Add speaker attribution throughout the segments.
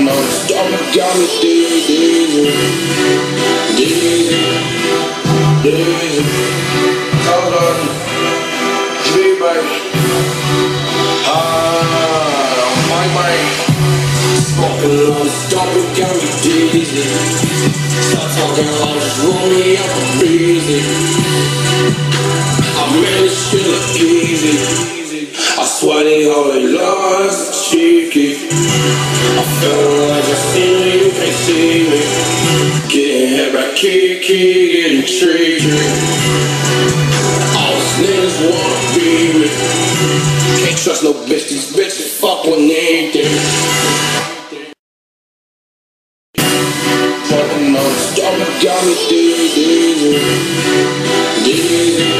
Speaker 1: On the stomach got me dizzy, dizzy, dizzy. Hold on, G baby. Ah, my mind. Smoking on the stomach got me dizzy. Start talking roll me up and breezy. I made this shit look easy. I swear they hold cheeky. I feel like I see you can't see me. Getting by Kiki, getting tricky. All these niggas wanna be me. Can't trust no bitch, these bitches fuck with anything. Fucking on the stomach got me dizzy, dizzy.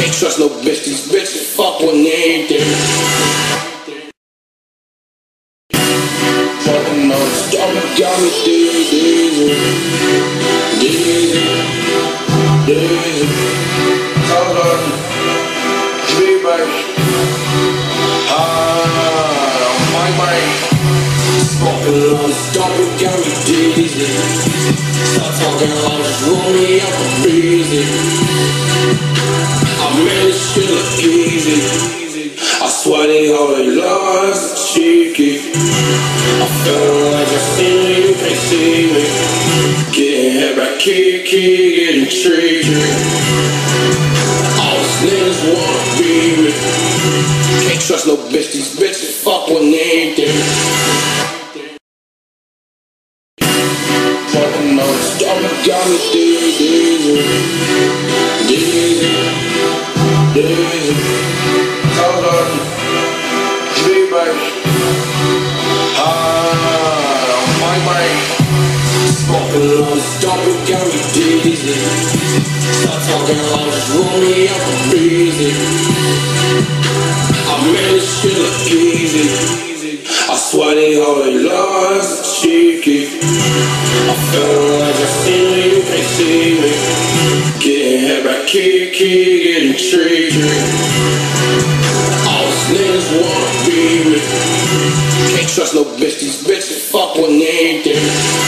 Speaker 1: Can't trust no bitch, these bitches fuck with anything. Got me dizzy, dizzy. Dizzy. Start talking just roll me up and breezy. I made this shit look easy. I swear they it lost, cheeky. I feel like I see me, you can't see me. Getting hit by Kiki, getting tricky. All these niggas wanna be me. Can't trust no bitch, these bitches fuck with anything. Fucking on the stomach got me dizzy, dizzy, dizzy. Hold on, G baby. Ah, my mind. Smoking on the stomach got me dizzy. Start talking loud, roll me up and breezy. I made this shit look easy. I swear they it lost, cheeky. Getting. All these niggas wanna be me. Can't trust no bitch, these bitches fuck with anything.